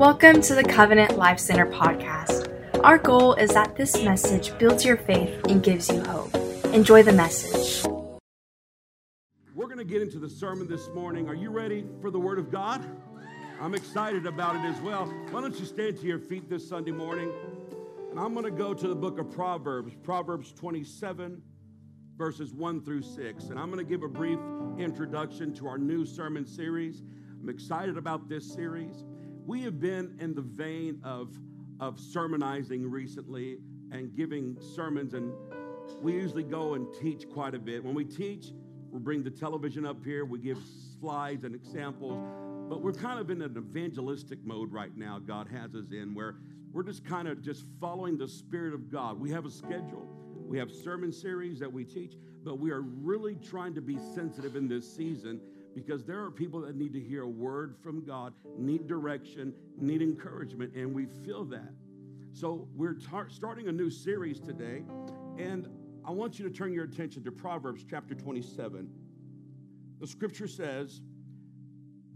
Welcome to the Covenant Life Center podcast. Our goal is that this message builds your faith and gives you hope. Enjoy the message. We're going to get into the sermon this morning. Are you ready for the Word of God? I'm excited about it as well. Why don't you stand to your feet this Sunday morning? And I'm going to go to the book of Proverbs, Proverbs 27, verses 1 through 6. And I'm going to give a brief introduction to our new sermon series. I'm excited about this series. We have been in the vein of, of sermonizing recently and giving sermons, and we usually go and teach quite a bit. When we teach, we bring the television up here, we give slides and examples, but we're kind of in an evangelistic mode right now, God has us in, where we're just kind of just following the Spirit of God. We have a schedule, we have sermon series that we teach, but we are really trying to be sensitive in this season because there are people that need to hear a word from God, need direction, need encouragement, and we feel that. So we're tar- starting a new series today, and I want you to turn your attention to Proverbs chapter 27. The scripture says,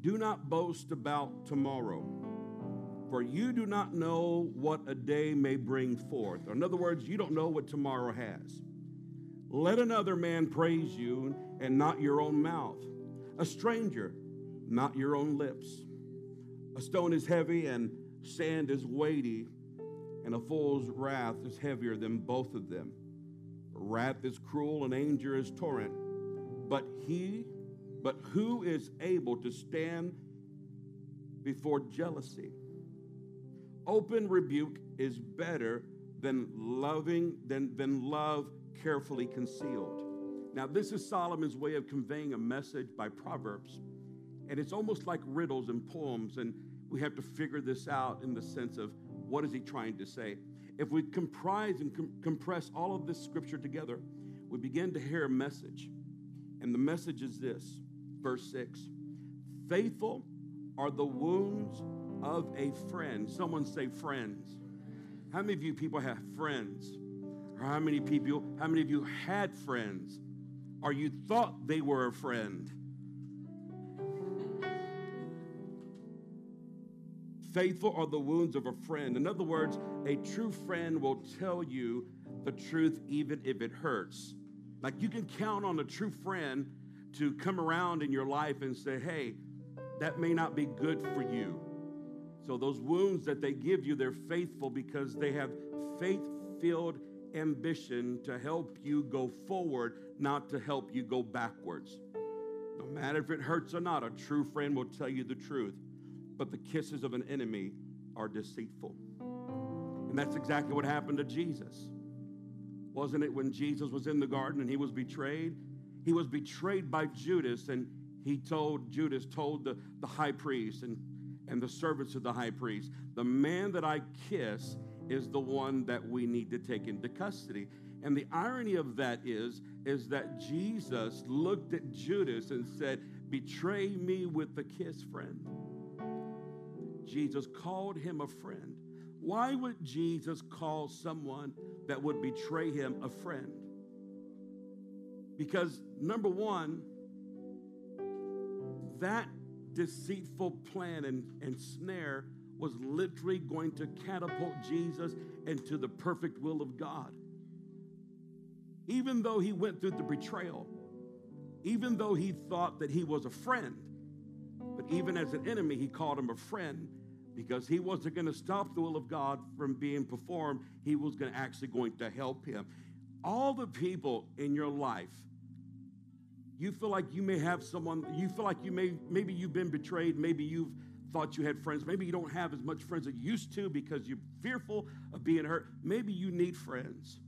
Do not boast about tomorrow, for you do not know what a day may bring forth. Or in other words, you don't know what tomorrow has. Let another man praise you and not your own mouth a stranger, not your own lips. A stone is heavy and sand is weighty, and a fool's wrath is heavier than both of them. Wrath is cruel and anger is torrent. But he, but who is able to stand before jealousy? Open rebuke is better than loving than, than love carefully concealed. Now, this is Solomon's way of conveying a message by Proverbs. And it's almost like riddles and poems, and we have to figure this out in the sense of what is he trying to say. If we comprise and com- compress all of this scripture together, we begin to hear a message. And the message is this verse 6 Faithful are the wounds of a friend. Someone say, friends. How many of you people have friends? Or how many people, how many of you had friends? Or you thought they were a friend. Faithful are the wounds of a friend. In other words, a true friend will tell you the truth even if it hurts. Like you can count on a true friend to come around in your life and say, hey, that may not be good for you. So those wounds that they give you, they're faithful because they have faith filled ambition to help you go forward, not to help you go backwards. No matter if it hurts or not, a true friend will tell you the truth. But the kisses of an enemy are deceitful. And that's exactly what happened to Jesus. Wasn't it when Jesus was in the garden and he was betrayed? He was betrayed by Judas, and he told, Judas told the, the high priest and, and the servants of the high priest, The man that I kiss, is the one that we need to take into custody. And the irony of that is, is that Jesus looked at Judas and said, Betray me with a kiss, friend. Jesus called him a friend. Why would Jesus call someone that would betray him a friend? Because, number one, that deceitful plan and, and snare was literally going to catapult Jesus into the perfect will of God. Even though he went through the betrayal, even though he thought that he was a friend, but even as an enemy, he called him a friend because he wasn't going to stop the will of God from being performed. He was going to actually going to help him. All the people in your life, you feel like you may have someone, you feel like you may, maybe you've been betrayed, maybe you've thought you had friends. Maybe you don't have as much friends as you used to because you're fearful of being hurt. Maybe you need friends.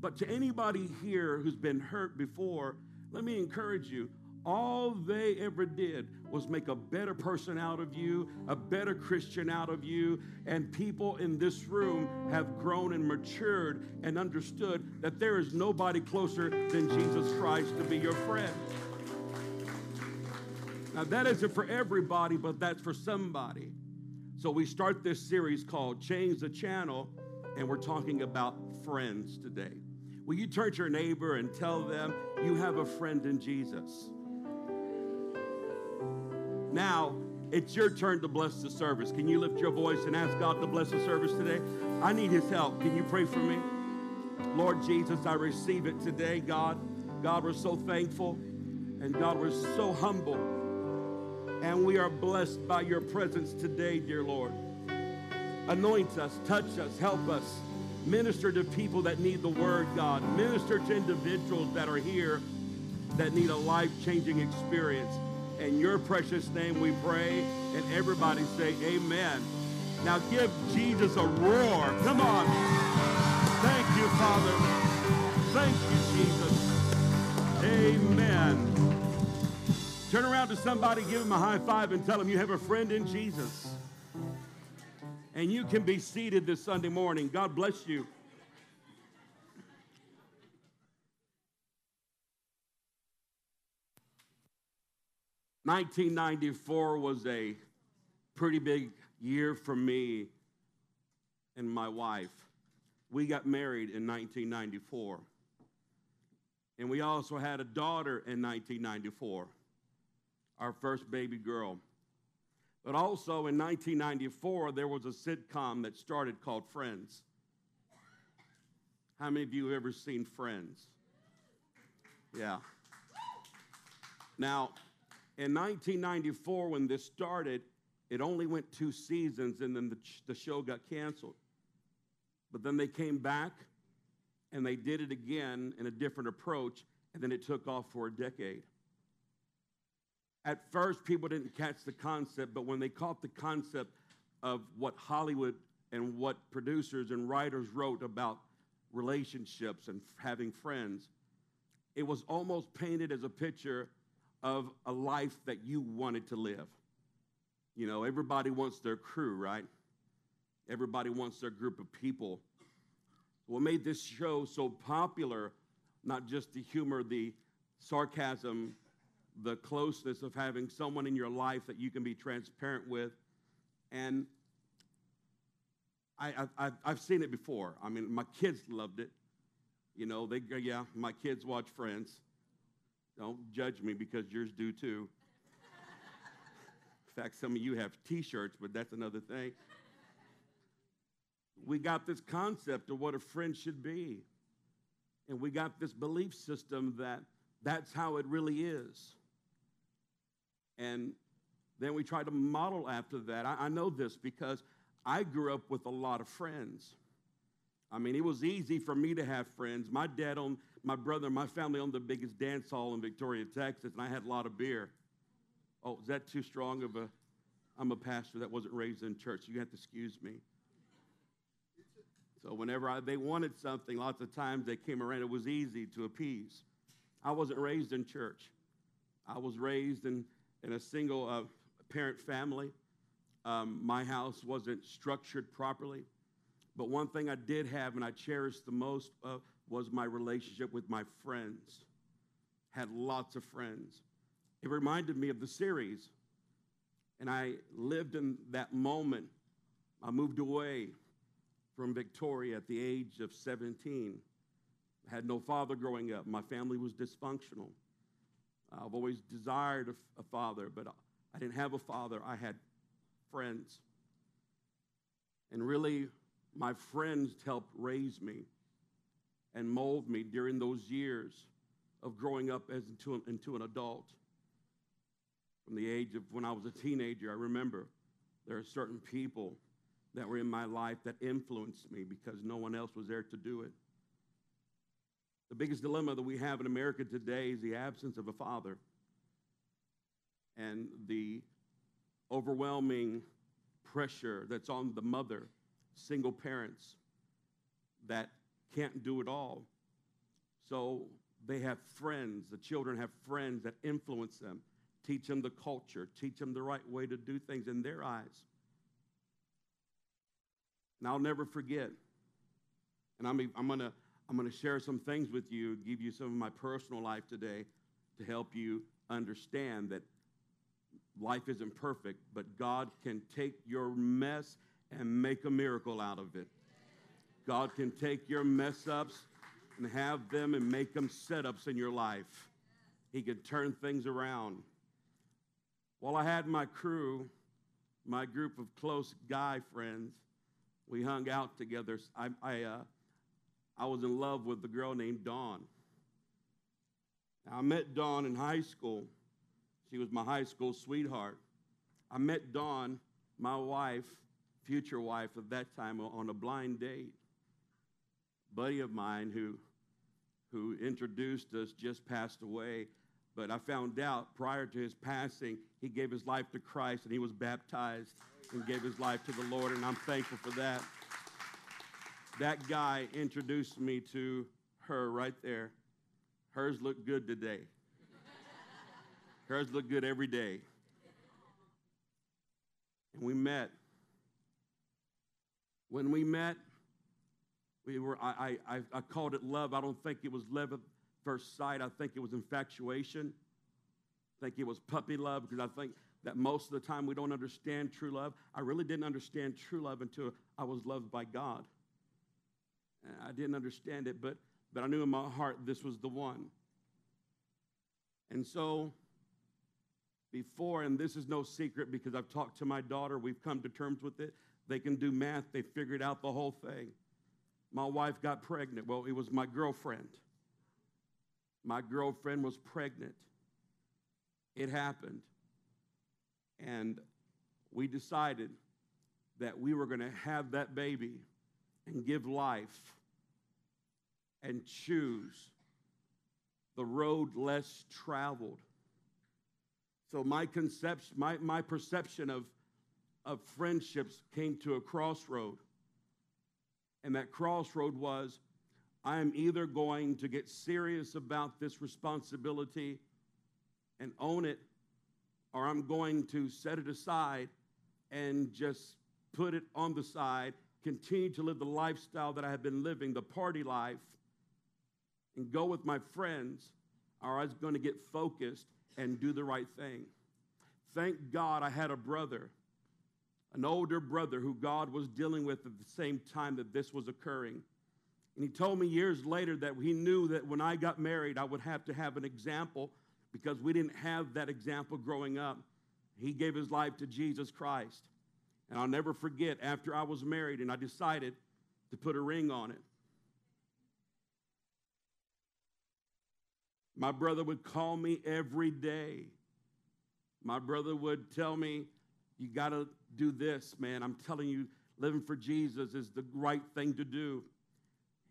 But to anybody here who's been hurt before, let me encourage you. All they ever did was make a better person out of you, a better Christian out of you. And people in this room have grown and matured and understood that there is nobody closer than Jesus Christ to be your friend. Now, that isn't for everybody, but that's for somebody. So, we start this series called Change the Channel, and we're talking about friends today. Will you turn to your neighbor and tell them you have a friend in Jesus? Now, It's your turn to bless the service. Can you lift your voice and ask God to bless the service today? I need his help. Can you pray for me? Lord Jesus, I receive it today, God. God, we're so thankful. And God, we're so humble. And we are blessed by your presence today, dear Lord. Anoint us, touch us, help us. Minister to people that need the word, God. Minister to individuals that are here that need a life changing experience. In your precious name we pray, and everybody say, Amen. Now give Jesus a roar. Come on. Thank you, Father. Thank you, Jesus. Amen. Turn around to somebody, give them a high five, and tell them you have a friend in Jesus. And you can be seated this Sunday morning. God bless you. 1994 was a pretty big year for me and my wife. We got married in 1994. And we also had a daughter in 1994, our first baby girl. But also in 1994, there was a sitcom that started called Friends. How many of you have ever seen Friends? Yeah. Now, in 1994, when this started, it only went two seasons and then the, the show got canceled. But then they came back and they did it again in a different approach, and then it took off for a decade. At first, people didn't catch the concept, but when they caught the concept of what Hollywood and what producers and writers wrote about relationships and having friends, it was almost painted as a picture of a life that you wanted to live. You know, everybody wants their crew, right? Everybody wants their group of people. What made this show so popular, not just the humor, the sarcasm, the closeness of having someone in your life that you can be transparent with. And I, I, I've seen it before. I mean, my kids loved it. You know, they, yeah, my kids watch Friends. Don't judge me because yours do too. In fact, some of you have t shirts, but that's another thing. We got this concept of what a friend should be. And we got this belief system that that's how it really is. And then we try to model after that. I, I know this because I grew up with a lot of friends. I mean, it was easy for me to have friends. My dad owned my brother my family owned the biggest dance hall in Victoria, Texas, and I had a lot of beer. Oh, is that too strong of a? I'm a pastor that wasn't raised in church. You have to excuse me. So whenever I, they wanted something, lots of times they came around. It was easy to appease. I wasn't raised in church. I was raised in, in a single uh, parent family. Um, my house wasn't structured properly. But one thing I did have and I cherished the most uh, was my relationship with my friends. Had lots of friends. It reminded me of the series. And I lived in that moment. I moved away from Victoria at the age of 17. I had no father growing up. My family was dysfunctional. Uh, I've always desired a, a father, but I didn't have a father. I had friends. And really, my friends helped raise me and mold me during those years of growing up as into into an adult. From the age of when I was a teenager, I remember there are certain people that were in my life that influenced me because no one else was there to do it. The biggest dilemma that we have in America today is the absence of a father and the overwhelming pressure that's on the mother, single parents that can't do it all. So they have friends, the children have friends that influence them, teach them the culture, teach them the right way to do things in their eyes. And I'll never forget. And I'm, I'm going to I'm going to share some things with you, give you some of my personal life today to help you understand that life isn't perfect, but God can take your mess and make a miracle out of it. God can take your mess ups and have them and make them setups in your life. He can turn things around. While I had my crew, my group of close guy friends, we hung out together. I, I, uh, I was in love with a girl named Dawn. I met Dawn in high school. She was my high school sweetheart. I met Dawn, my wife, future wife at that time, on a blind date. buddy of mine who, who introduced us just passed away. But I found out prior to his passing, he gave his life to Christ and he was baptized and gave his life to the Lord, and I'm thankful for that. That guy introduced me to her right there. Hers looked good today. Hers looked good every day. And we met. When we met, we were, I, I, I called it love. I don't think it was love at first sight. I think it was infatuation. I think it was puppy love because I think that most of the time we don't understand true love. I really didn't understand true love until I was loved by God. Uh, I didn't understand it, but, but I knew in my heart this was the one. And so, before, and this is no secret because I've talked to my daughter, we've come to terms with it. They can do math, they figured out the whole thing. My wife got pregnant. Well, it was my girlfriend. My girlfriend was pregnant. It happened. And we decided that we were going to have that baby and give life and choose the road less traveled. So my conception, my, my perception of, of friendships came to a crossroad. And that crossroad was I am either going to get serious about this responsibility and own it, or I'm going to set it aside and just put it on the side, continue to live the lifestyle that I have been living, the party life, and go with my friends, or I was going to get focused and do the right thing. Thank God I had a brother, an older brother who God was dealing with at the same time that this was occurring. And he told me years later that he knew that when I got married, I would have to have an example because we didn't have that example growing up. He gave his life to Jesus Christ. And I'll never forget after I was married and I decided to put a ring on it. My brother would call me every day. My brother would tell me, You got to do this, man. I'm telling you, living for Jesus is the right thing to do.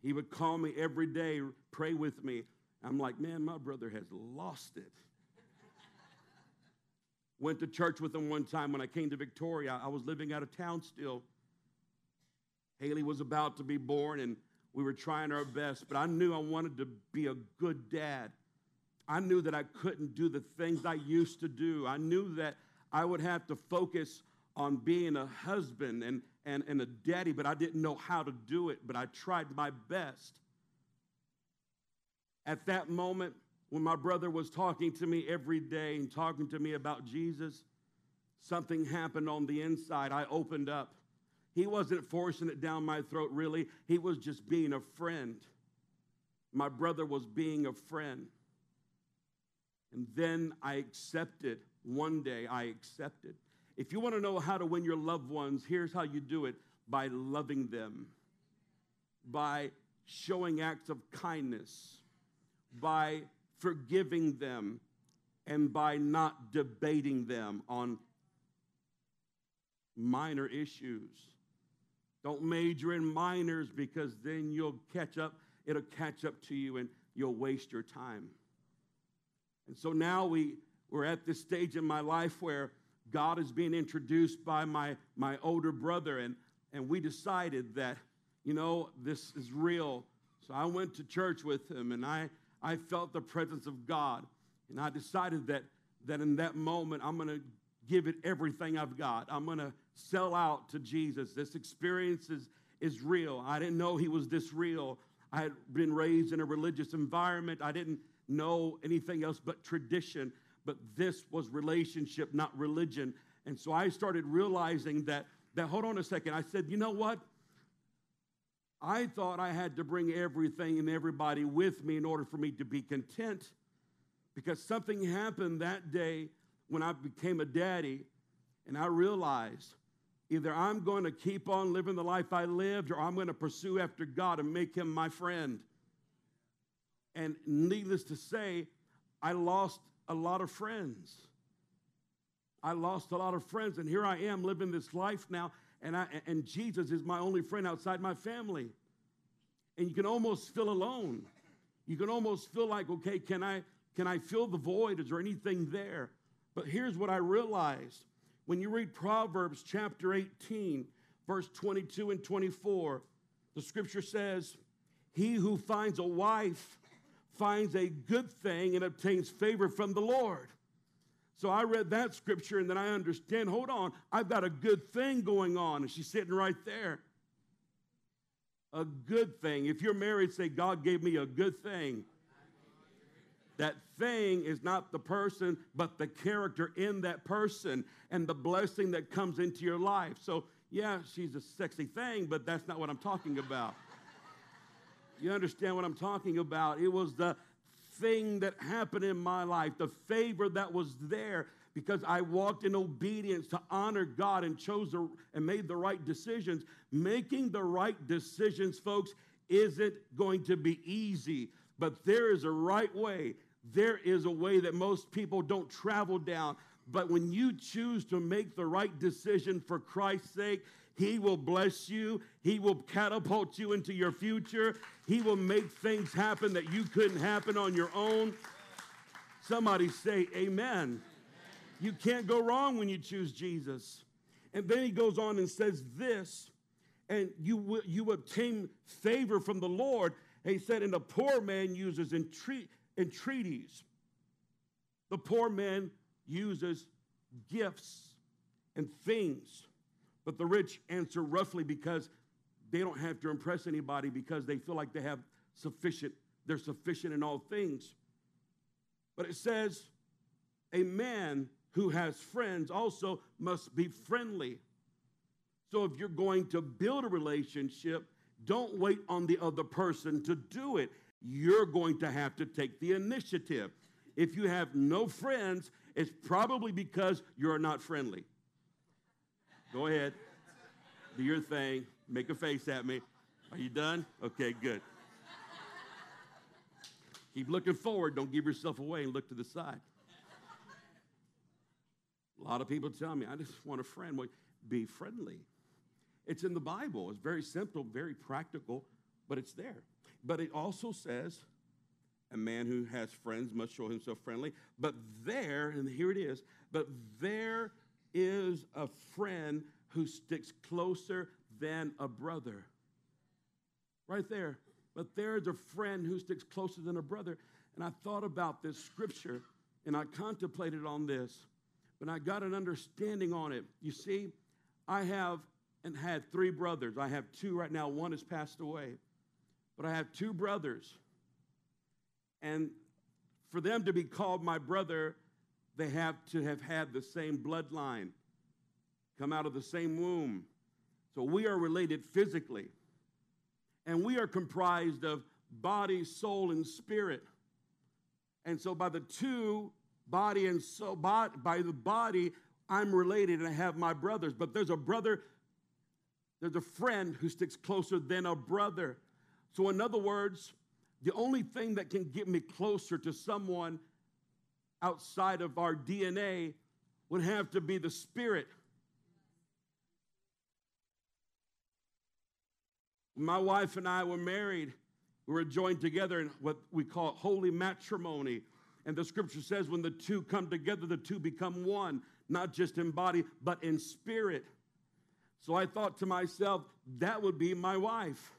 He would call me every day, pray with me. I'm like, Man, my brother has lost it. Went to church with him one time when I came to Victoria. I was living out of town still. Haley was about to be born, and we were trying our best, but I knew I wanted to be a good dad. I knew that I couldn't do the things I used to do. I knew that I would have to focus on being a husband and, and, and a daddy, but I didn't know how to do it, but I tried my best. At that moment, when my brother was talking to me every day and talking to me about Jesus, something happened on the inside. I opened up. He wasn't forcing it down my throat, really. He was just being a friend. My brother was being a friend. And then I accepted. One day I accepted. If you want to know how to win your loved ones, here's how you do it by loving them, by showing acts of kindness, by forgiving them, and by not debating them on minor issues. Don't major in minors because then you'll catch up, it'll catch up to you and you'll waste your time. And so now we, we're at this stage in my life where God is being introduced by my, my older brother, and, and we decided that, you know, this is real. So I went to church with him, and I, I felt the presence of God. And I decided that, that in that moment, I'm going to give it everything I've got. I'm going to sell out to Jesus. This experience is, is real. I didn't know he was this real. I had been raised in a religious environment. I didn't know anything else but tradition, but this was relationship, not religion. And so I started realizing that, that hold on a second. I said, you know what? I thought I had to bring everything and everybody with me in order for me to be content because something happened that day when I became a daddy. And I realized either I'm going to keep on living the life I lived or I'm going to pursue after God and make him my friend. And needless to say, I lost a lot of friends. I lost a lot of friends, and here I am living this life now, and, I, and Jesus is my only friend outside my family. And you can almost feel alone. You can almost feel like, okay, can I, can I fill the void? Is there anything there? But here's what I realized. When you read Proverbs chapter 18, verse 22 and 24, the scripture says, He who finds a wife finds a good thing and obtains favor from the Lord. So I read that scripture and then I understand hold on, I've got a good thing going on. And she's sitting right there. A good thing. If you're married, say, God gave me a good thing. That thing is not the person, but the character in that person and the blessing that comes into your life. So, yeah, she's a sexy thing, but that's not what I'm talking about. You understand what I'm talking about? It was the thing that happened in my life, the favor that was there because I walked in obedience to honor God and chose the, and made the right decisions. Making the right decisions, folks, isn't going to be easy, but there is a right way. There is a way that most people don't travel down. But when you choose to make the right decision for Christ's sake, he will bless you. He will catapult you into your future. He will make things happen that you couldn't happen on your own. Somebody say, Amen. You can't go wrong when you choose Jesus. And then he goes on and says this, and you, you obtain favor from the Lord. And he said, and the poor man uses entreat, entreaties. The poor man uses gifts and things but the rich answer roughly because they don't have to impress anybody because they feel like they have sufficient, they're sufficient in all things. But it says, a man who has friends also must be friendly. So if you're going to build a relationship, don't wait on the other person to do it. You're going to have to take the initiative. If you have no friends, it's probably because you're not friendly. Go ahead. Do your thing. Make a face at me. Are you done? Okay, good. Keep looking forward. Don't give yourself away and look to the side. A lot of people tell me, I just want a friend. Well, be friendly. It's in the Bible. It's very simple, very practical, but it's there. But it also says, a man who has friends must show himself friendly. But there, and here it is, but there is a friend who sticks closer than a brother. Right there. But there's a friend who sticks closer than a brother. And I thought about this scripture and I contemplated on this, but I got an understanding on it. You see, I have and had three brothers. I have two right now, one has passed away. But I have two brothers. And for them to be called my brother, they have to have had the same bloodline, come out of the same womb. So we are related physically. And we are comprised of body, soul, and spirit. And so by the two, body and soul, by the body, I'm related and I have my brothers. But there's a brother, there's a friend who sticks closer than a brother. So, in other words, the only thing that can get me closer to someone outside of our DNA would have to be the Spirit. My wife and I were married. We were joined together in what we call holy matrimony. And the scripture says when the two come together, the two become one, not just in body, but in spirit. So I thought to myself, that would be my wife.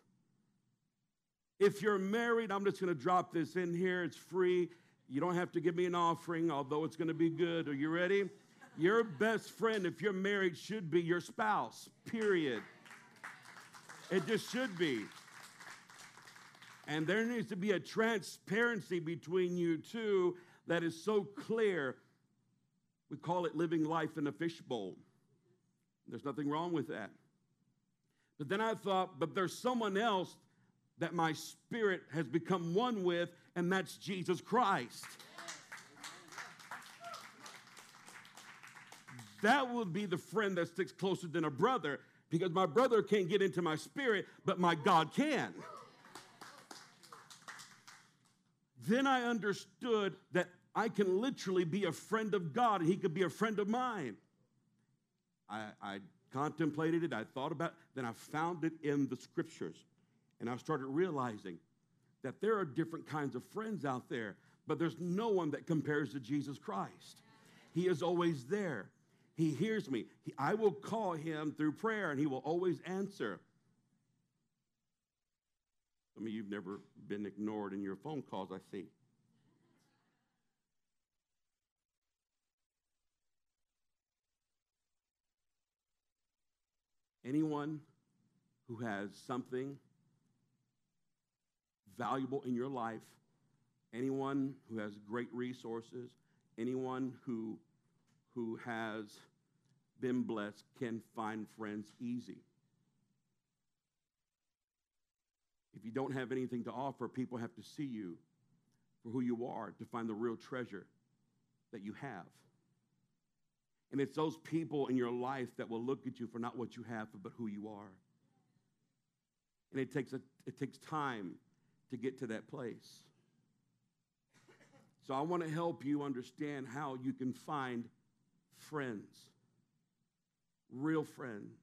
If you're married, I'm just going to drop this in here. It's free. You don't have to give me an offering, although it's going to be good. Are you ready? Your best friend, if you're married, should be your spouse, period. It just should be. And there needs to be a transparency between you two that is so clear. We call it living life in a fishbowl. There's nothing wrong with that. But then I thought, but there's someone else that my spirit has become one with, and that's Jesus Christ. that would be the friend that sticks closer than a brother because my brother can't get into my spirit, but my God can. then I understood that I can literally be a friend of God and he could be a friend of mine. I, I contemplated it, I thought about it, then I found it in the scriptures. And I started realizing that there are different kinds of friends out there, but there's no one that compares to Jesus Christ. He is always there. He hears me. He, I will call him through prayer and he will always answer. I mean, you've never been ignored in your phone calls, I see. Anyone who has something valuable in your life, anyone who has great resources, anyone who, who has been blessed can find friends easy. If you don't have anything to offer, people have to see you for who you are to find the real treasure that you have. And it's those people in your life that will look at you for not what you have, but who you are. And it takes, a, it takes time to get to that place. So I want to help you understand how you can find friends, real friends.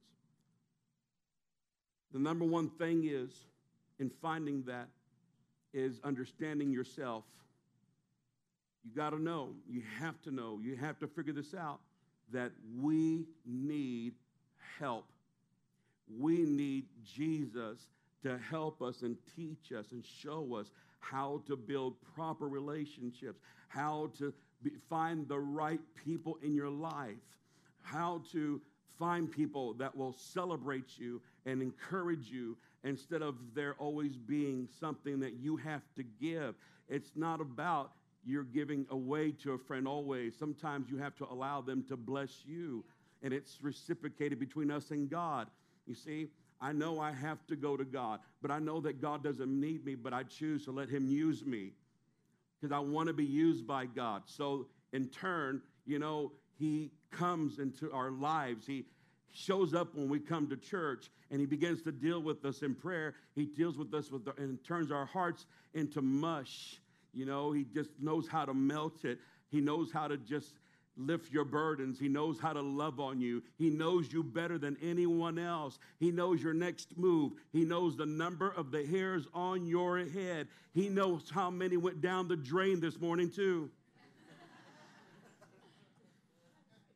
The number one thing is in finding that is understanding yourself. You got to know, you have to know, you have to figure this out that we need help. We need Jesus to help us and teach us and show us how to build proper relationships, how to be, find the right people in your life, how to find people that will celebrate you and encourage you instead of there always being something that you have to give. It's not about you're giving away to a friend always. Sometimes you have to allow them to bless you, and it's reciprocated between us and God. You see, I know I have to go to God, but I know that God doesn't need me, but I choose to let Him use me because I want to be used by God. So, in turn, you know, He comes into our lives. He shows up when we come to church and he begins to deal with us in prayer. He deals with us with the, and turns our hearts into mush you know, He just knows how to melt it. He knows how to just lift your burdens. He knows how to love on you. He knows you better than anyone else. He knows your next move. He knows the number of the hairs on your head. He knows how many went down the drain this morning, too.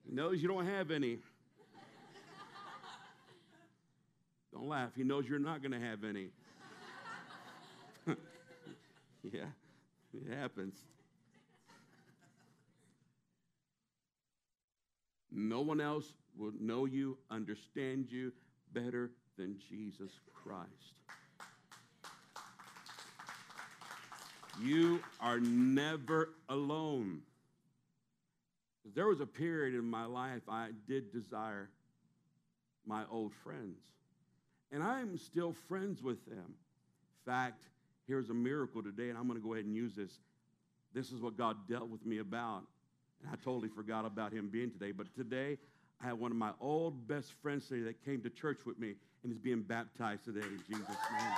he knows you don't have any. Don't laugh. He knows you're not going to have any. yeah. It happens. No one else will know you, understand you better than Jesus Christ. You are never alone. There was a period in my life I did desire my old friends, and I'm still friends with them. In fact, here's a miracle today, and I'm going to go ahead and use this. This is what God dealt with me about. And I totally forgot about him being today. But today, I have one of my old best friends today that came to church with me and is being baptized today in Jesus' name.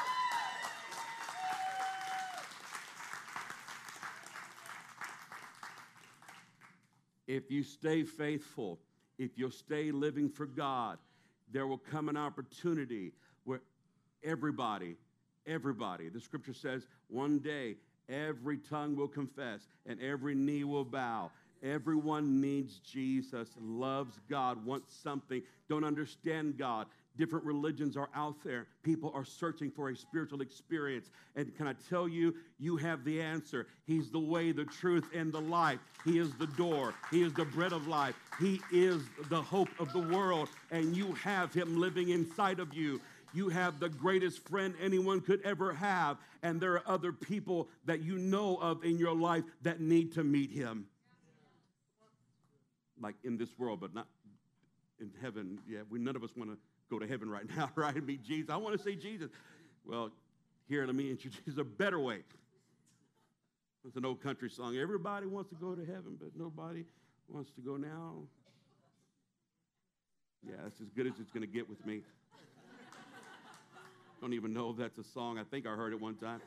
If you stay faithful, if you'll stay living for God, there will come an opportunity where everybody Everybody. The scripture says one day every tongue will confess and every knee will bow. Everyone needs Jesus, loves God, wants something, don't understand God. Different religions are out there. People are searching for a spiritual experience. And can I tell you, you have the answer. He's the way, the truth, and the life. He is the door. He is the bread of life. He is the hope of the world. And you have Him living inside of you. You have the greatest friend anyone could ever have, and there are other people that you know of in your life that need to meet him. Like in this world, but not in heaven. Yeah, we none of us want to go to heaven right now, right? And meet Jesus. I want to see Jesus. Well, here, let me introduce a better way. It's an old country song. Everybody wants to go to heaven, but nobody wants to go now. Yeah, that's as good as it's going to get with me. Don't even know if that's a song. I think I heard it one time.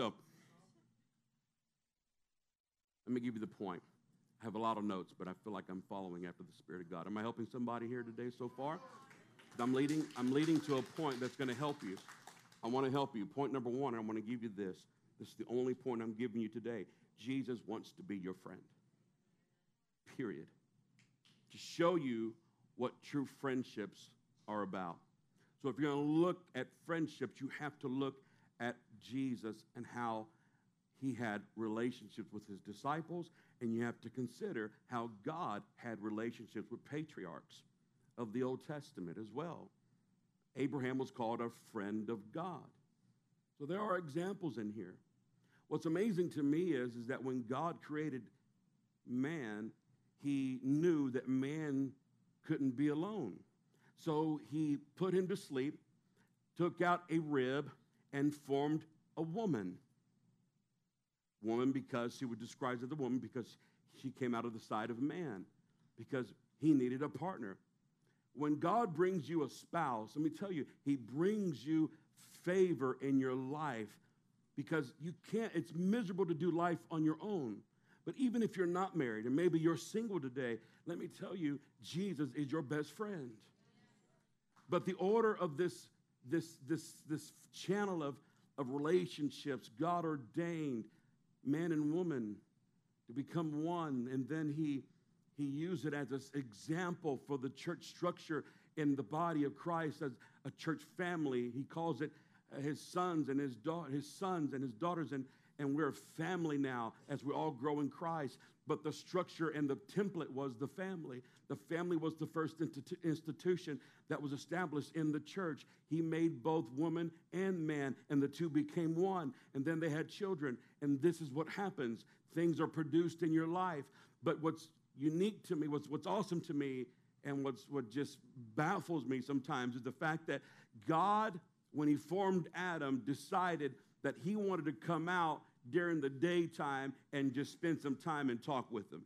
So, let me give you the point. I have a lot of notes, but I feel like I'm following after the Spirit of God. Am I helping somebody here today so far? I'm leading, I'm leading to a point that's going to help you. I want to help you. Point number one, I want to give you this. This is the only point I'm giving you today. Jesus wants to be your friend. Period. To show you what true friendships are about. So if you're going to look at friendships, you have to look at Jesus and how he had relationships with his disciples, and you have to consider how God had relationships with patriarchs of the Old Testament as well. Abraham was called a friend of God. So there are examples in here. What's amazing to me is, is that when God created man, he knew that man couldn't be alone. So he put him to sleep, took out a rib, and formed a woman. Woman because she was described as a woman because she came out of the side of man, because he needed a partner. When God brings you a spouse, let me tell you, he brings you favor in your life because you can't, it's miserable to do life on your own. But even if you're not married and maybe you're single today, let me tell you, Jesus is your best friend. But the order of this, this, this, this channel of, of relationships, God ordained man and woman to become one, and then he he used it as an example for the church structure in the body of Christ as a church family. He calls it uh, his sons and his, da- his sons and his daughters, and, and we're a family now as we all grow in Christ. But the structure and the template was the family. The family was the first institution that was established in the church. He made both woman and man, and the two became one. And then they had children. And this is what happens things are produced in your life. But what's unique to me, what's, what's awesome to me, and what's, what just baffles me sometimes is the fact that God, when He formed Adam, decided that He wanted to come out during the daytime and just spend some time and talk with them.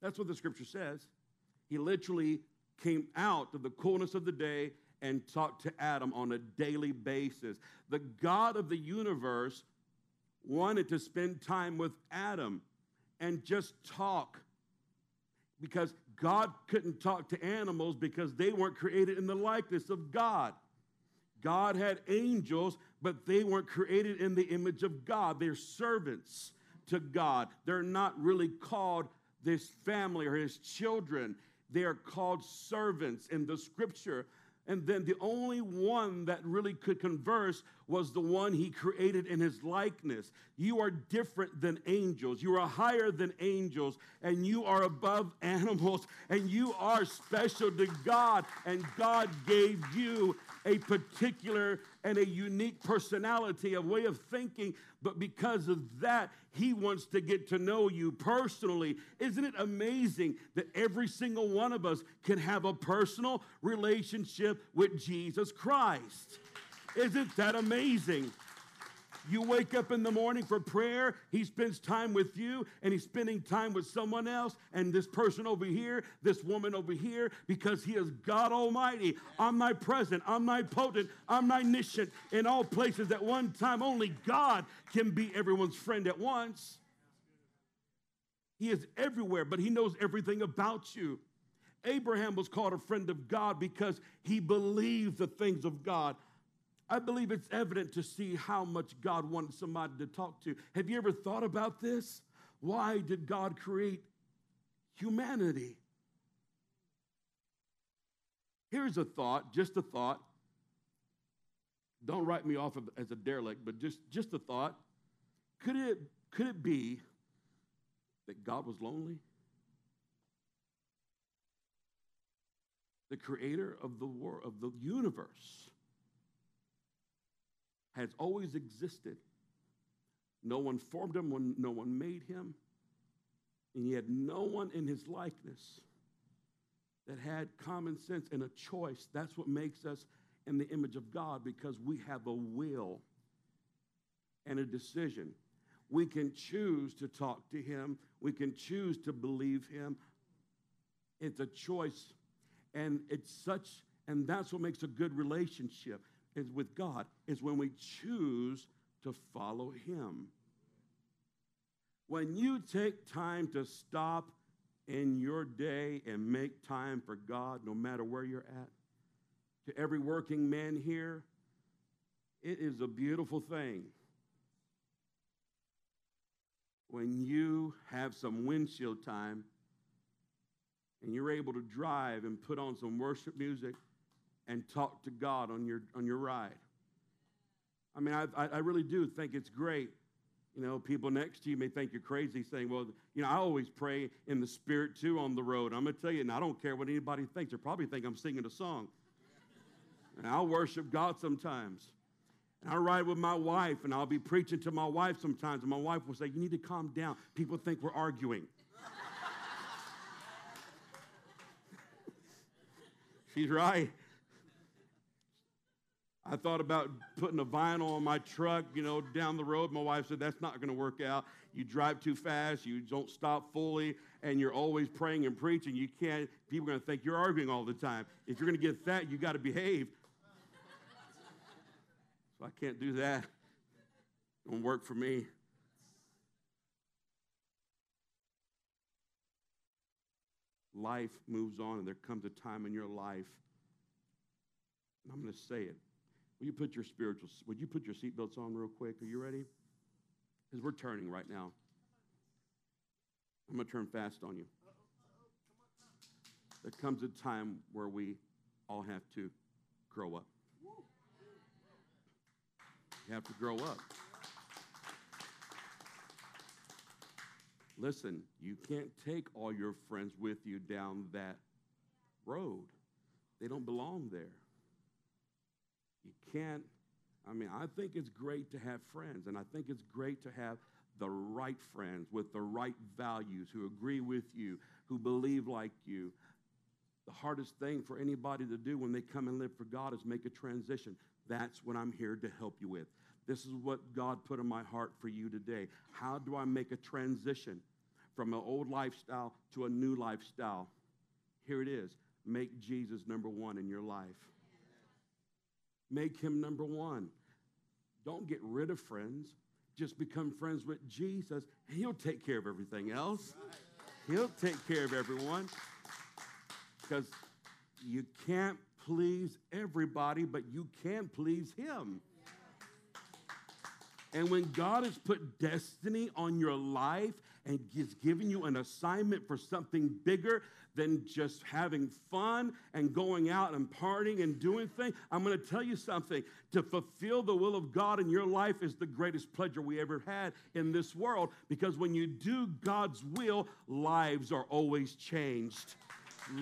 That's what the scripture says. He literally came out of the coolness of the day and talked to Adam on a daily basis. The God of the universe wanted to spend time with Adam and just talk because God couldn't talk to animals because they weren't created in the likeness of God. God had angels, but they weren't created in the image of God. They're servants to God. They're not really called this family or his children. They are called servants in the scripture. And then the only one that really could converse was the one he created in his likeness. You are different than angels. You are higher than angels, and you are above animals, and you are special to God. And God gave you a particular and a unique personality, a way of thinking, but because of that, He wants to get to know you personally. Isn't it amazing that every single one of us can have a personal relationship with Jesus Christ? Isn't that amazing? You wake up in the morning for prayer, he spends time with you, and he's spending time with someone else, and this person over here, this woman over here, because he is God Almighty, omnipresent, omnipotent, omniscient in all places at one time. Only God can be everyone's friend at once. He is everywhere, but he knows everything about you. Abraham was called a friend of God because he believed the things of God. I believe it's evident to see how much God wanted somebody to talk to. Have you ever thought about this? Why did God create humanity? Here's a thought, just a thought. Don't write me off as a derelict, but just, just a thought. Could it, could it be that God was lonely? The creator of the world, of the universe has always existed. No one formed him no one made him. And he had no one in his likeness that had common sense and a choice. That's what makes us in the image of God because we have a will and a decision. we can choose to talk to Him, we can choose to believe Him. It's a choice. And it's such, and that's what makes a good relationship is with God, is when we choose to follow Him. When you take time to stop in your day and make time for God, no matter where you're at, to every working man here, it is a beautiful thing when you have some windshield time and you're able to drive and put on some worship music and talk to God on your, on your ride. I mean, I, I really do think it's great. You know, people next to you may think you're crazy saying, well, you know, I always pray in the spirit too on the road. I'm going to tell you, and I don't care what anybody thinks. They probably think I'm singing a song. And I'll worship God sometimes. And I ride with my wife, and I'll be preaching to my wife sometimes, and my wife will say, You need to calm down. People think we're arguing. She's right. I thought about putting a vinyl on my truck, you know, down the road. My wife said, That's not going to work out. You drive too fast, you don't stop fully, and you're always praying and preaching. You can't, people are going to think you're arguing all the time. If you're going to get fat, you got to behave. So I can't do that. It won't work for me. Life moves on, and there comes a time in your life, and I'm going to say it. Will you put your spiritual, would you put your seatbelts on real quick? Are you ready? Because we're turning right now. I'm going to turn fast on you. There comes a time where we all have to grow up. You have to grow up. Listen, you can't take all your friends with you down that road. They don't belong there. You can't, I mean, I think it's great to have friends, and I think it's great to have the right friends with the right values who agree with you, who believe like you. The hardest thing for anybody to do when they come and live for God is make a transition. That's what I'm here to help you with. This is what God put in my heart for you today. How do I make a transition from an old lifestyle to a new lifestyle? Here it is make Jesus number one in your life. Make him number one. Don't get rid of friends. Just become friends with Jesus, he'll take care of everything else. He'll take care of everyone. Because you can't please everybody, but you can please him. And when God has put destiny on your life and has given you an assignment for something bigger than just having fun and going out and partying and doing things, I'm going to tell you something. To fulfill the will of God in your life is the greatest pleasure we ever had in this world because when you do God's will, lives are always changed.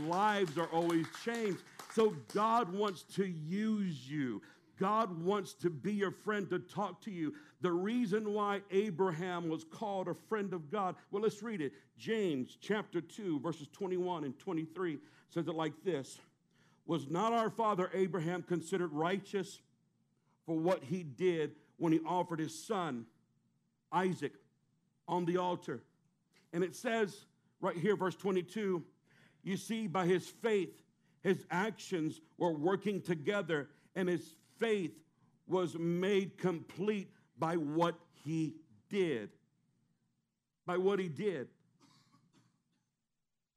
Lives are always changed. So God wants to use you. God wants to be your friend to talk to you. The reason why Abraham was called a friend of God, well, let's read it. James chapter 2, verses 21 and 23 says it like this Was not our father Abraham considered righteous for what he did when he offered his son, Isaac, on the altar? And it says right here, verse 22, you see, by his faith, his actions were working together, and his faith was made complete by what he did. By what he did.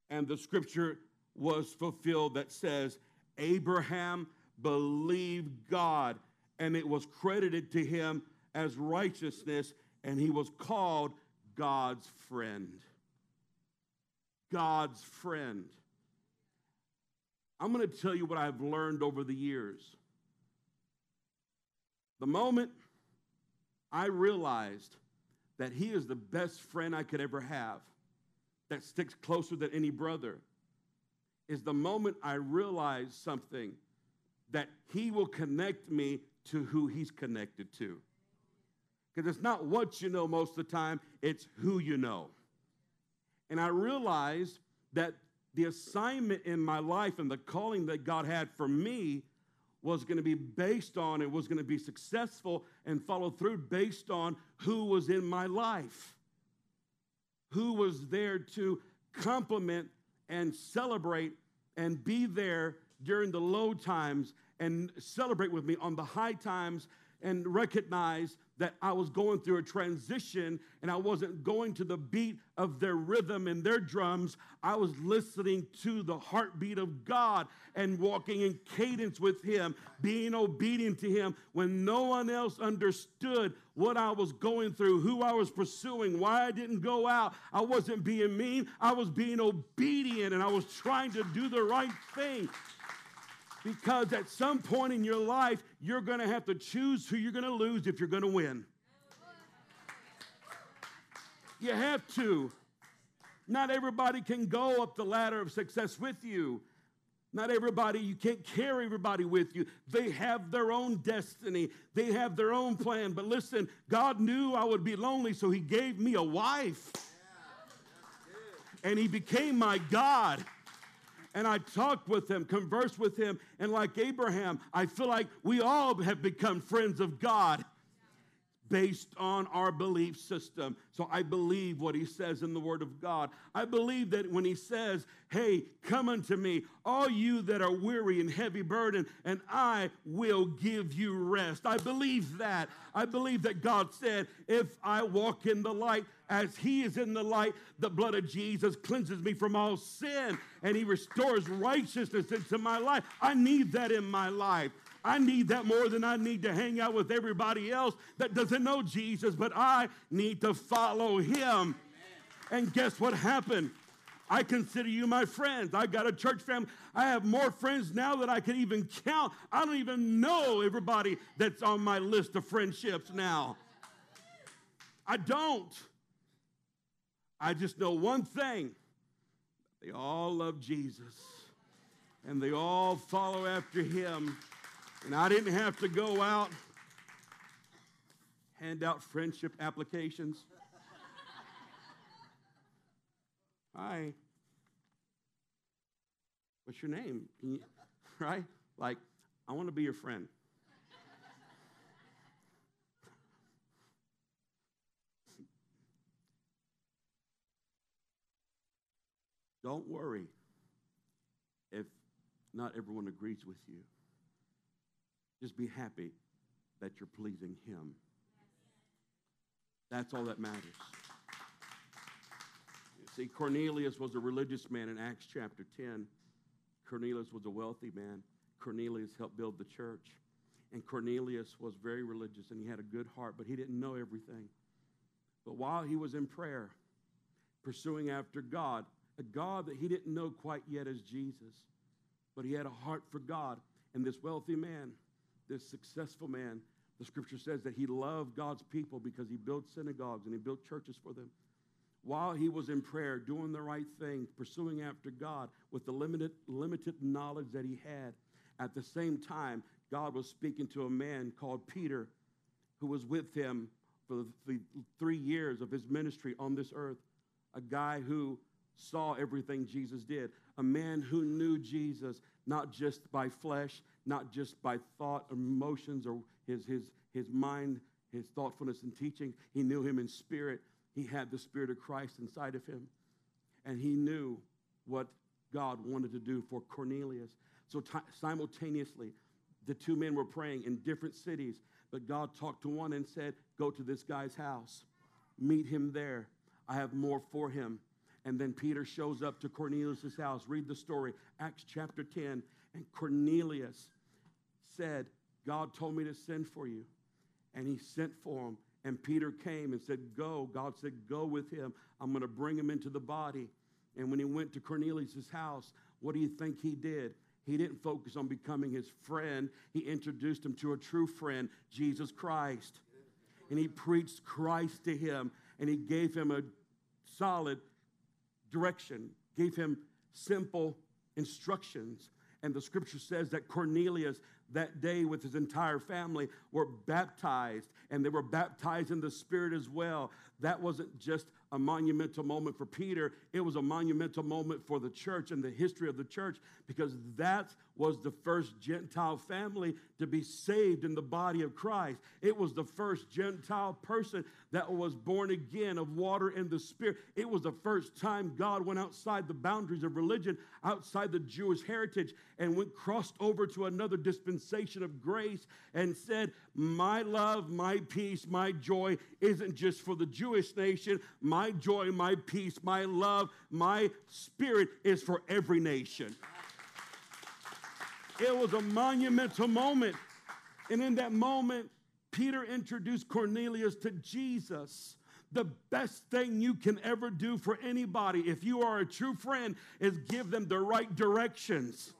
And the scripture was fulfilled that says, Abraham believed God, and it was credited to him as righteousness, and he was called God's friend. God's friend. I'm going to tell you what I've learned over the years. The moment I realized that he is the best friend I could ever have, that sticks closer than any brother, is the moment I realized something that he will connect me to who he's connected to. Because it's not what you know most of the time, it's who you know. And I realized that the assignment in my life and the calling that God had for me was going to be based on, it was going to be successful and follow through based on who was in my life, who was there to compliment and celebrate and be there during the low times and celebrate with me on the high times and recognize that I was going through a transition and I wasn't going to the beat of their rhythm and their drums. I was listening to the heartbeat of God and walking in cadence with Him, being obedient to Him when no one else understood what I was going through, who I was pursuing, why I didn't go out. I wasn't being mean, I was being obedient and I was trying to do the right thing. Because at some point in your life, you're going to have to choose who you're going to lose if you're going to win. You have to. Not everybody can go up the ladder of success with you. Not everybody, you can't carry everybody with you. They have their own destiny, they have their own plan. But listen, God knew I would be lonely, so He gave me a wife. And He became my God and I talked with him, conversed with him, and like Abraham, I feel like we all have become friends of God based on our belief system. So I believe what he says in the Word of God. I believe that when he says, Hey, come unto me, all you that are weary and heavy burden, and I will give you rest. I believe that. I believe that God said, If I walk in the light, as he is in the light, the blood of Jesus cleanses me from all sin and he restores righteousness into my life. I need that in my life. I need that more than I need to hang out with everybody else that doesn't know Jesus, but I need to follow him. And guess what happened? I consider you my friends. I got a church family. I have more friends now that I can even count. I don't even know everybody that's on my list of friendships now. I don't. I just know one thing they all love Jesus and they all follow after him. And I didn't have to go out, hand out friendship applications. Hi. What's your name? You, right? Like, I want to be your friend. Don't worry if not everyone agrees with you. Just be happy that you're pleasing Him. That's all that matters. You see, Cornelius was a religious man in Acts chapter 10. Cornelius was a wealthy man. Cornelius helped build the church. And Cornelius was very religious and he had a good heart, but he didn't know everything. But while he was in prayer, pursuing after God, a God that he didn't know quite yet as Jesus, but he had a heart for God. And this wealthy man, this successful man, the scripture says that he loved God's people because he built synagogues and he built churches for them. While he was in prayer, doing the right thing, pursuing after God with the limited, limited knowledge that he had, at the same time, God was speaking to a man called Peter who was with him for the three years of his ministry on this earth. A guy who saw everything Jesus did, a man who knew Jesus not just by flesh, not just by thought, emotions, or his, his, his mind, his thoughtfulness and teaching. He knew him in spirit. He had the Spirit of Christ inside of him. And he knew what God wanted to do for Cornelius. So t- simultaneously, the two men were praying in different cities, but God talked to one and said, Go to this guy's house, meet him there. I have more for him. And then Peter shows up to Cornelius' house. Read the story, Acts chapter 10. And Cornelius said, God told me to send for you. And he sent for him. And Peter came and said, Go. God said, Go with him. I'm going to bring him into the body. And when he went to Cornelius' house, what do you think he did? He didn't focus on becoming his friend. He introduced him to a true friend, Jesus Christ. And he preached Christ to him. And he gave him a solid direction, gave him simple instructions. And the scripture says that Cornelius that day with his entire family were baptized, and they were baptized in the Spirit as well. That wasn't just a monumental moment for Peter, it was a monumental moment for the church and the history of the church because that was the first Gentile family to be saved in the body of Christ. It was the first Gentile person that was born again of water and the Spirit. It was the first time God went outside the boundaries of religion, outside the Jewish heritage, and went crossed over to another dispensation of grace and said, My love, my peace, my joy isn't just for the Jewish nation. My joy, my peace, my love, my spirit is for every nation. It was a monumental moment. And in that moment, Peter introduced Cornelius to Jesus. The best thing you can ever do for anybody, if you are a true friend, is give them the right directions.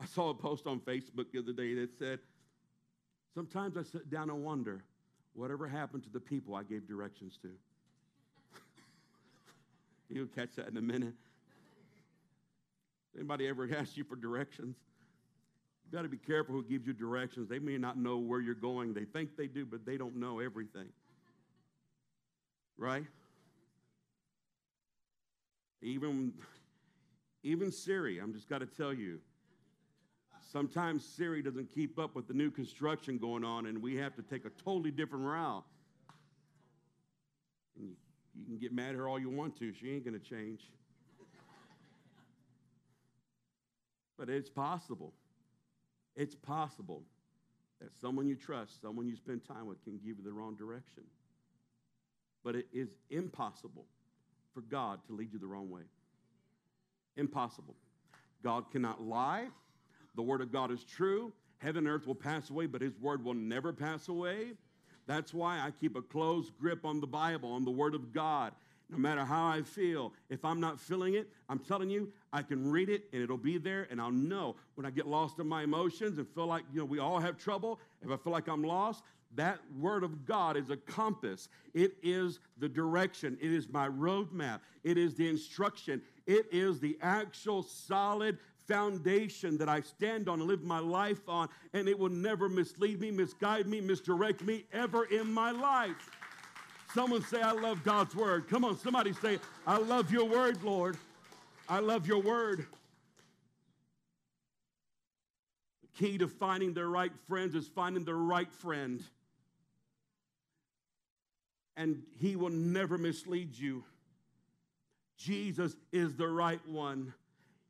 I saw a post on Facebook the other day that said, Sometimes I sit down and wonder, whatever happened to the people I gave directions to? You'll catch that in a minute. Anybody ever ask you for directions? You got to be careful who gives you directions. They may not know where you're going. They think they do, but they don't know everything. Right? Even, even Siri, I'm just got to tell you, sometimes Siri doesn't keep up with the new construction going on, and we have to take a totally different route. And you, you can get mad at her all you want to, she ain't going to change. but it's possible. It's possible that someone you trust, someone you spend time with, can give you the wrong direction. But it is impossible for God to lead you the wrong way. Impossible. God cannot lie. The Word of God is true. Heaven and earth will pass away, but His Word will never pass away. That's why I keep a close grip on the Bible, on the Word of God no matter how I feel. If I'm not feeling it, I'm telling you, I can read it and it'll be there, and I'll know when I get lost in my emotions and feel like, you know, we all have trouble. If I feel like I'm lost, that word of God is a compass. It is the direction. It is my roadmap. It is the instruction. It is the actual solid foundation that I stand on and live my life on, and it will never mislead me, misguide me, misdirect me ever in my life. Someone say, I love God's word. Come on, somebody say, I love your word, Lord. I love your word. The key to finding the right friends is finding the right friend. And he will never mislead you. Jesus is the right one.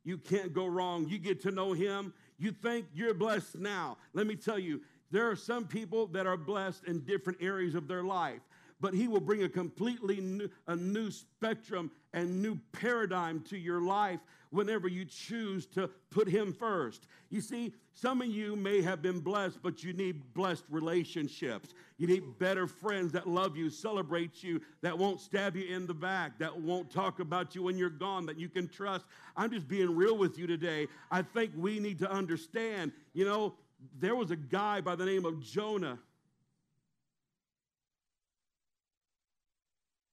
You can't go wrong. You get to know him. You think you're blessed now. Let me tell you, there are some people that are blessed in different areas of their life but He will bring a completely new, a new spectrum and new paradigm to your life whenever you choose to put Him first. You see, some of you may have been blessed, but you need blessed relationships. You need better friends that love you, celebrate you, that won't stab you in the back, that won't talk about you when you're gone, that you can trust. I'm just being real with you today. I think we need to understand, you know, there was a guy by the name of Jonah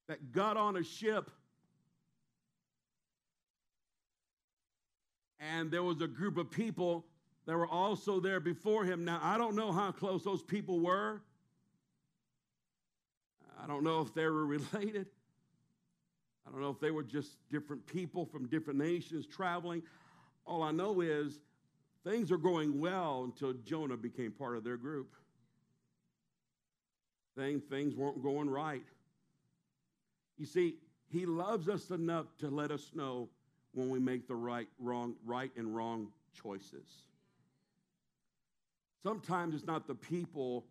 that got on a ship and there was a group of people that were also there before him. Now, I don't know how close those people were. I don't know if they were related. I don't know if they were just different people from different nations traveling. All I know is things are going well until Jonah became part of their group. Things, things weren't going right. You see, he loves us enough to let us know when we make the right, wrong, right and wrong choices. Sometimes it's not the people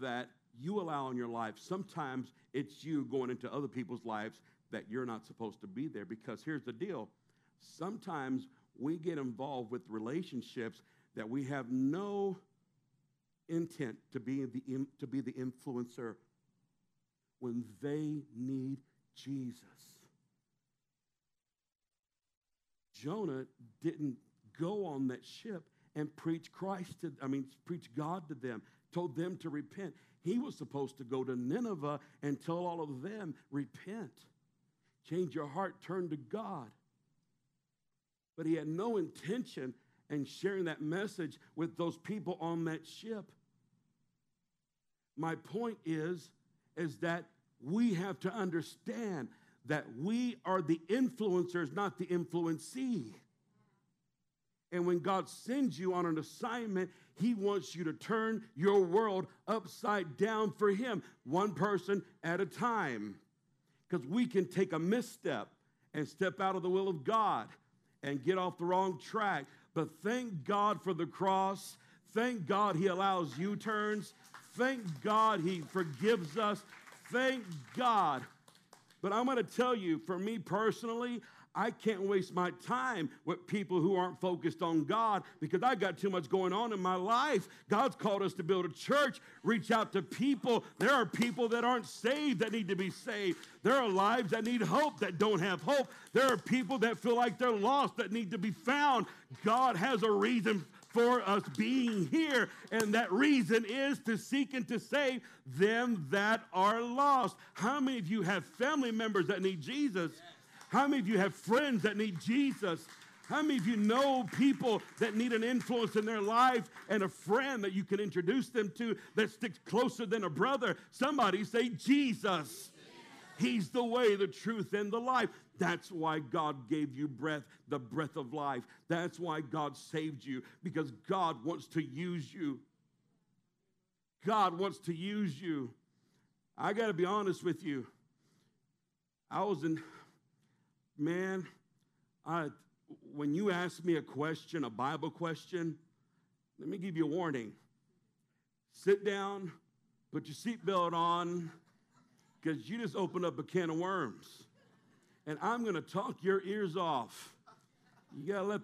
that you allow in your life. Sometimes it's you going into other people's lives that you're not supposed to be there. Because here's the deal sometimes we get involved with relationships that we have no intent to be the, to be the influencer when they need Jesus. Jonah didn't go on that ship and preach Christ to, I mean, preach God to them, told them to repent. He was supposed to go to Nineveh and tell all of them, repent, change your heart, turn to God. But he had no intention and sharing that message with those people on that ship. My point is, is that we have to understand that we are the influencers, not the influencee. And when God sends you on an assignment, He wants you to turn your world upside down for Him, one person at a time. Because we can take a misstep and step out of the will of God and get off the wrong track. But thank God for the cross. Thank God He allows U turns. Thank God He forgives us. Thank God. But I'm going to tell you, for me personally, I can't waste my time with people who aren't focused on God because I got too much going on in my life. God's called us to build a church, reach out to people. There are people that aren't saved that need to be saved. There are lives that need hope that don't have hope. There are people that feel like they're lost that need to be found. God has a reason for us being here, and that reason is to seek and to save them that are lost. How many of you have family members that need Jesus? How many of you have friends that need Jesus? How many of you know people that need an influence in their life and a friend that you can introduce them to that sticks closer than a brother? Somebody say, Jesus. He's the way, the truth, and the life. That's why God gave you breath, the breath of life. That's why God saved you, because God wants to use you. God wants to use you. I got to be honest with you. I was in man, I, when you ask me a question, a Bible question, let me give you a warning. Sit down, put your seatbelt on, because you just opened up a can of worms. And I'm going to talk your ears off. You got to let,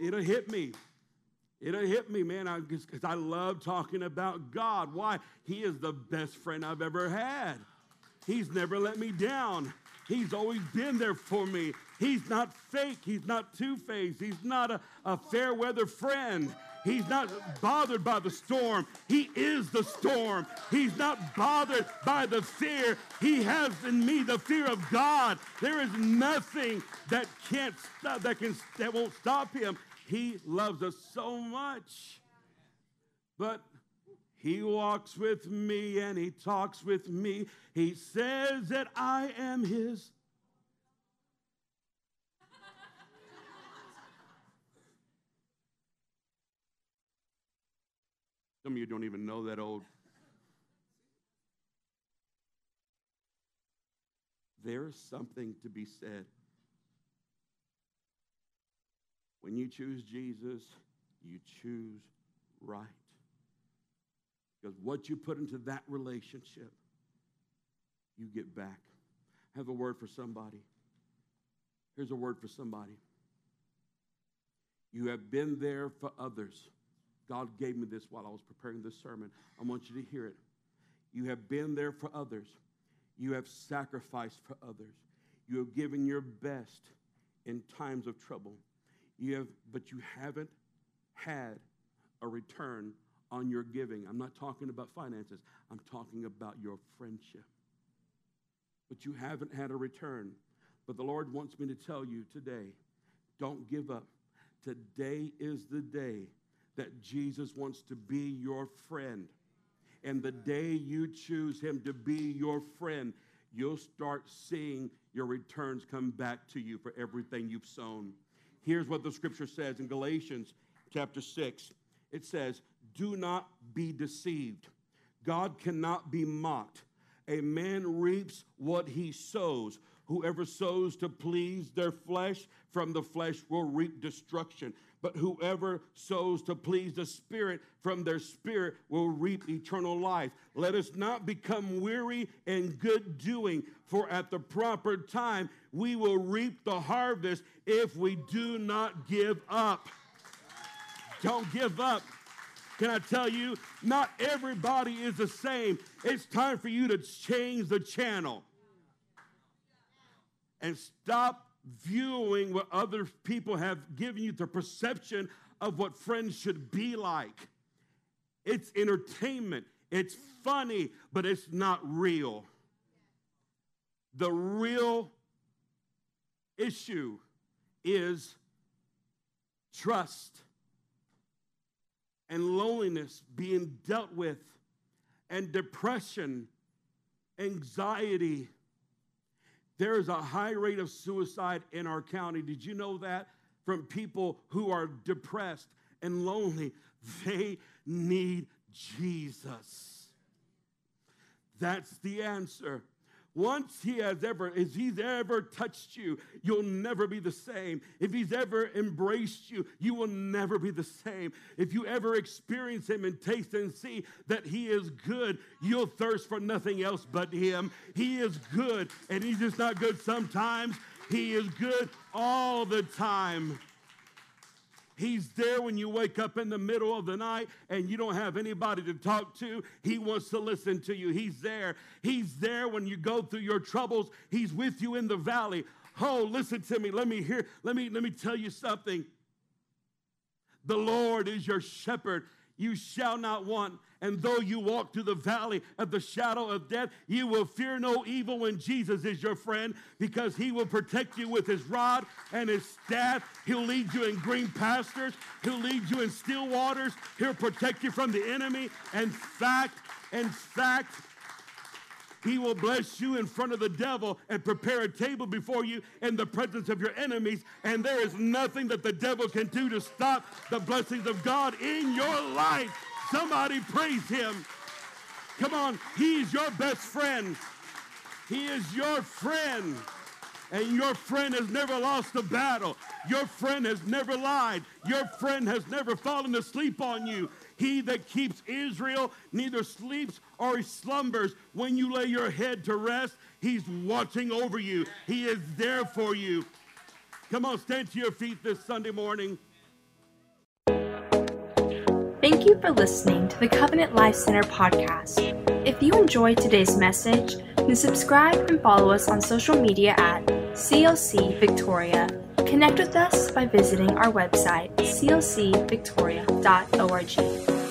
it'll hit me. It'll hit me, man, because I, I love talking about God. Why? He is the best friend I've ever had. He's never let me down. He's always been there for me. He's not fake. He's not two faced. He's not a, a fair weather friend. He's not bothered by the storm. He is the storm. He's not bothered by the fear. He has in me the fear of God. There is nothing that can't stop, that can that won't stop him. He loves us so much. But he walks with me and he talks with me. He says that I am his. Some of you don't even know that old. There's something to be said. When you choose Jesus, you choose right. Because what you put into that relationship, you get back. I have a word for somebody. Here's a word for somebody. You have been there for others. God gave me this while I was preparing this sermon. I want you to hear it. You have been there for others. You have sacrificed for others. You have given your best in times of trouble. You have, but you haven't had a return on your giving. I'm not talking about finances, I'm talking about your friendship. But you haven't had a return. But the Lord wants me to tell you today don't give up. Today is the day that Jesus wants to be your friend. And the day you choose Him to be your friend, you'll start seeing your returns come back to you for everything you've sown. Here's what the scripture says in Galatians chapter 6 it says, Do not be deceived. God cannot be mocked. A man reaps what he sows. Whoever sows to please their flesh, from the flesh will reap destruction. But whoever sows to please the Spirit, from their spirit will reap eternal life. Let us not become weary in good doing, for at the proper time we will reap the harvest if we do not give up. Don't give up. Can I tell you, not everybody is the same. It's time for you to change the channel and stop viewing what other people have given you the perception of what friends should be like. It's entertainment, it's funny, but it's not real. The real issue is trust and loneliness being dealt with, and depression, anxiety. There is a high rate of suicide in our county. Did you know that? From people who are depressed and lonely. They need Jesus. That's the answer. Once he has ever, if he's ever touched you, you'll never be the same. If he's ever embraced you, you will never be the same. If you ever experience him and taste and see that he is good, you'll thirst for nothing else but him. He is good, and he's just not good sometimes. He is good all the time. He's there when you wake up in the middle of the night and you don't have anybody to talk to. He wants to listen to you. He's there. He's there when you go through your troubles. He's with you in the valley. Oh, listen to me. Let me hear. Let me let me tell you something. The Lord is your shepherd. You shall not want. And though you walk through the valley of the shadow of death, you will fear no evil when Jesus is your friend because he will protect you with his rod and his staff. He'll lead you in green pastures. He'll lead you in still waters. He'll protect you from the enemy. In fact, in fact, he will bless you in front of the devil and prepare a table before you in the presence of your enemies. And there is nothing that the devil can do to stop the blessings of God in your life. Somebody praise him. Come on, he's your best friend. He is your friend. And your friend has never lost a battle. Your friend has never lied. Your friend has never fallen asleep on you. He that keeps Israel neither sleeps or slumbers. When you lay your head to rest, he's watching over you. He is there for you. Come on, stand to your feet this Sunday morning. Thank you for listening to the Covenant Life Center podcast. If you enjoyed today's message, then subscribe and follow us on social media at CLC Victoria. Connect with us by visiting our website, clcvictoria.org.